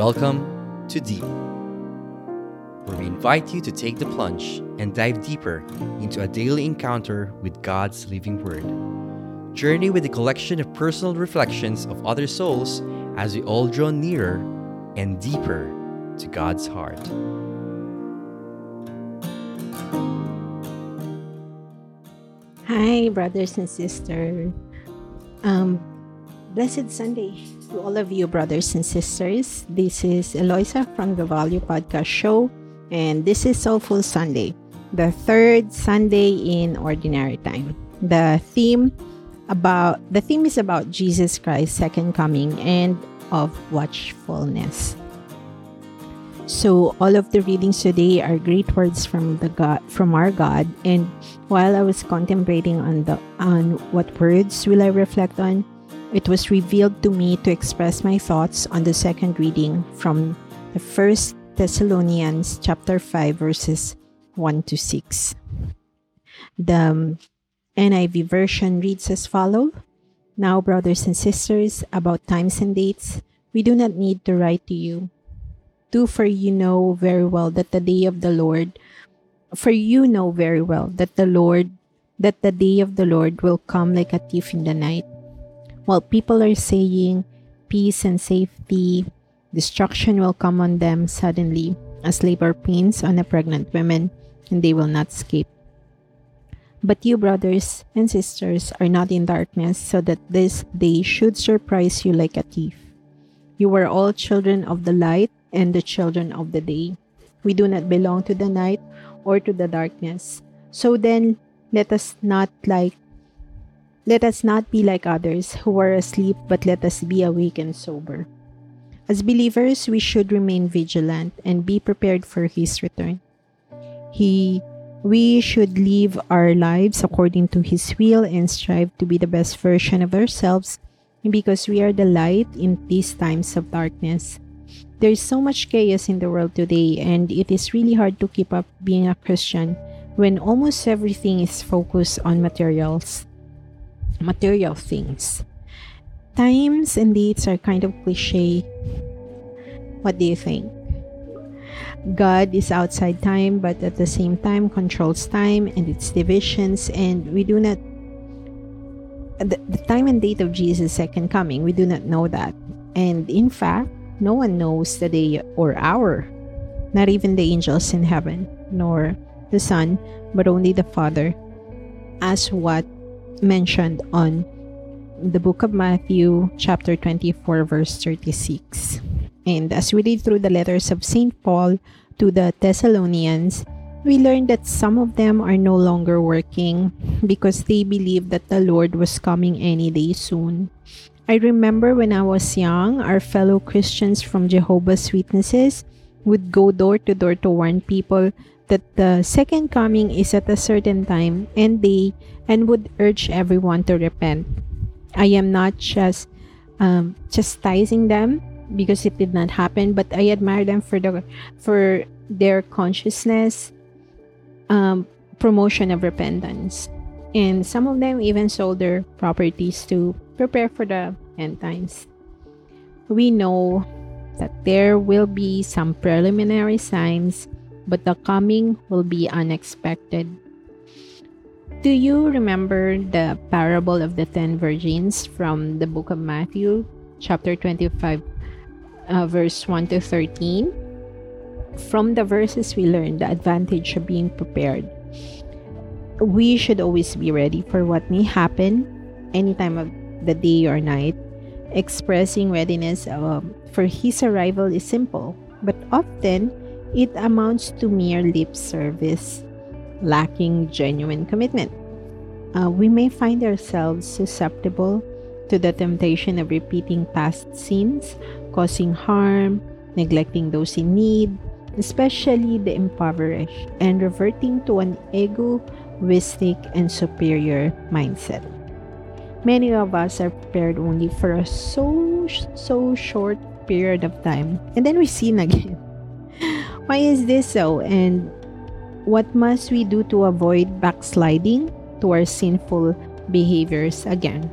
Welcome to Deep, where we invite you to take the plunge and dive deeper into a daily encounter with God's living Word. Journey with a collection of personal reflections of other souls as we all draw nearer and deeper to God's heart. Hi, brothers and sisters. Um, blessed Sunday to all of you, brothers and sisters. This is Eloisa from the Value Podcast Show, and this is Soulful Sunday, the third Sunday in Ordinary Time. The theme about the theme is about Jesus Christ's second coming and of watchfulness. So all of the readings today are great words from the God from our God and while I was contemplating on the on what words will I reflect on it was revealed to me to express my thoughts on the second reading from the first Thessalonians chapter 5 verses 1 to 6. The um, NIV version reads as follows Now, brothers and sisters, about times and dates, we do not need to write to you. Do for you know very well that the day of the Lord, for you know very well that the Lord, that the day of the Lord will come like a thief in the night. While people are saying peace and safety, destruction will come on them suddenly as labor pains on a pregnant woman, and they will not escape. But you, brothers and sisters, are not in darkness, so that this day should surprise you like a thief. You are all children of the light and the children of the day. We do not belong to the night or to the darkness. So then, let us not like let us not be like others who are asleep, but let us be awake and sober. As believers, we should remain vigilant and be prepared for his return. He we should live our lives according to his will and strive to be the best version of ourselves because we are the light in these times of darkness. There is so much chaos in the world today, and it is really hard to keep up being a Christian when almost everything is focused on materials material things. Times and dates are kind of cliche. What do you think? God is outside time, but at the same time controls time and its divisions, and we do not. The, the time and date of Jesus' second coming, we do not know that. And in fact, no one knows the day or hour, not even the angels in heaven, nor the Son, but only the Father, as what mentioned on the book of Matthew, chapter 24, verse 36. And as we read through the letters of St. Paul to the Thessalonians, we learn that some of them are no longer working because they believe that the Lord was coming any day soon. I remember when I was young, our fellow Christians from Jehovah's Witnesses would go door to door to warn people that the second coming is at a certain time and day and would urge everyone to repent. I am not just um, chastising them because it did not happen, but I admire them for the for their consciousness, um, promotion of repentance, and some of them even sold their properties to prepare for the end times. We know that there will be some preliminary signs but the coming will be unexpected. Do you remember the parable of the ten virgins from the book of Matthew, chapter 25, uh, verse 1 to 13? From the verses, we learn the advantage of being prepared. We should always be ready for what may happen any time of the day or night. Expressing readiness uh, for his arrival is simple, but often it amounts to mere lip service, lacking genuine commitment. Uh, we may find ourselves susceptible to the temptation of repeating past sins, causing harm, neglecting those in need, especially the impoverished, and reverting to an egoistic and superior mindset. Many of us are prepared only for a so so short period of time, and then we sin again. Why is this so? And what must we do to avoid backsliding to our sinful behaviors again?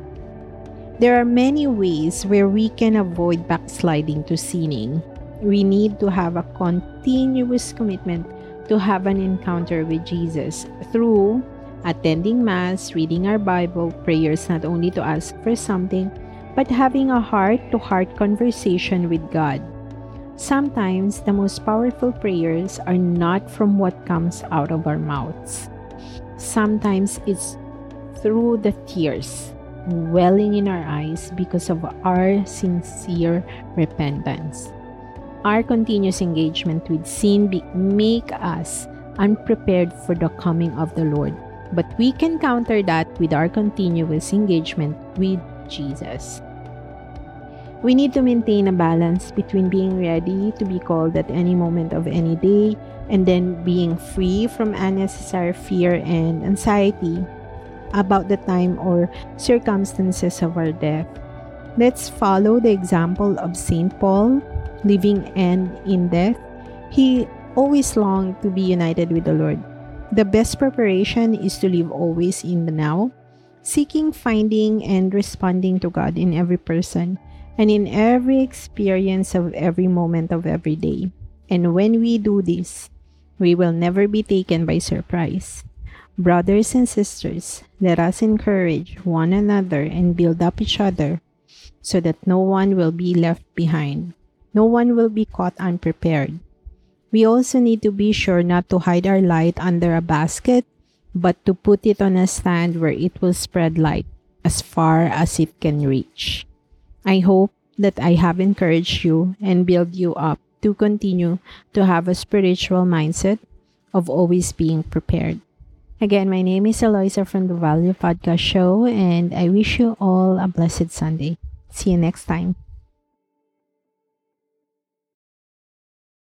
There are many ways where we can avoid backsliding to sinning. We need to have a continuous commitment to have an encounter with Jesus through attending Mass, reading our Bible, prayers not only to ask for something, but having a heart to heart conversation with God. Sometimes the most powerful prayers are not from what comes out of our mouths. Sometimes it's through the tears welling in our eyes because of our sincere repentance. Our continuous engagement with sin be- make us unprepared for the coming of the Lord. But we can counter that with our continuous engagement with Jesus. We need to maintain a balance between being ready to be called at any moment of any day and then being free from unnecessary fear and anxiety about the time or circumstances of our death. Let's follow the example of St. Paul, living and in death. He always longed to be united with the Lord. The best preparation is to live always in the now, seeking, finding, and responding to God in every person and in every experience of every moment of every day. And when we do this, we will never be taken by surprise. Brothers and sisters, let us encourage one another and build up each other so that no one will be left behind. No one will be caught unprepared. We also need to be sure not to hide our light under a basket, but to put it on a stand where it will spread light as far as it can reach. I hope that I have encouraged you and build you up to continue to have a spiritual mindset of always being prepared. Again, my name is Eloisa from the Value Podcast Show, and I wish you all a blessed Sunday. See you next time.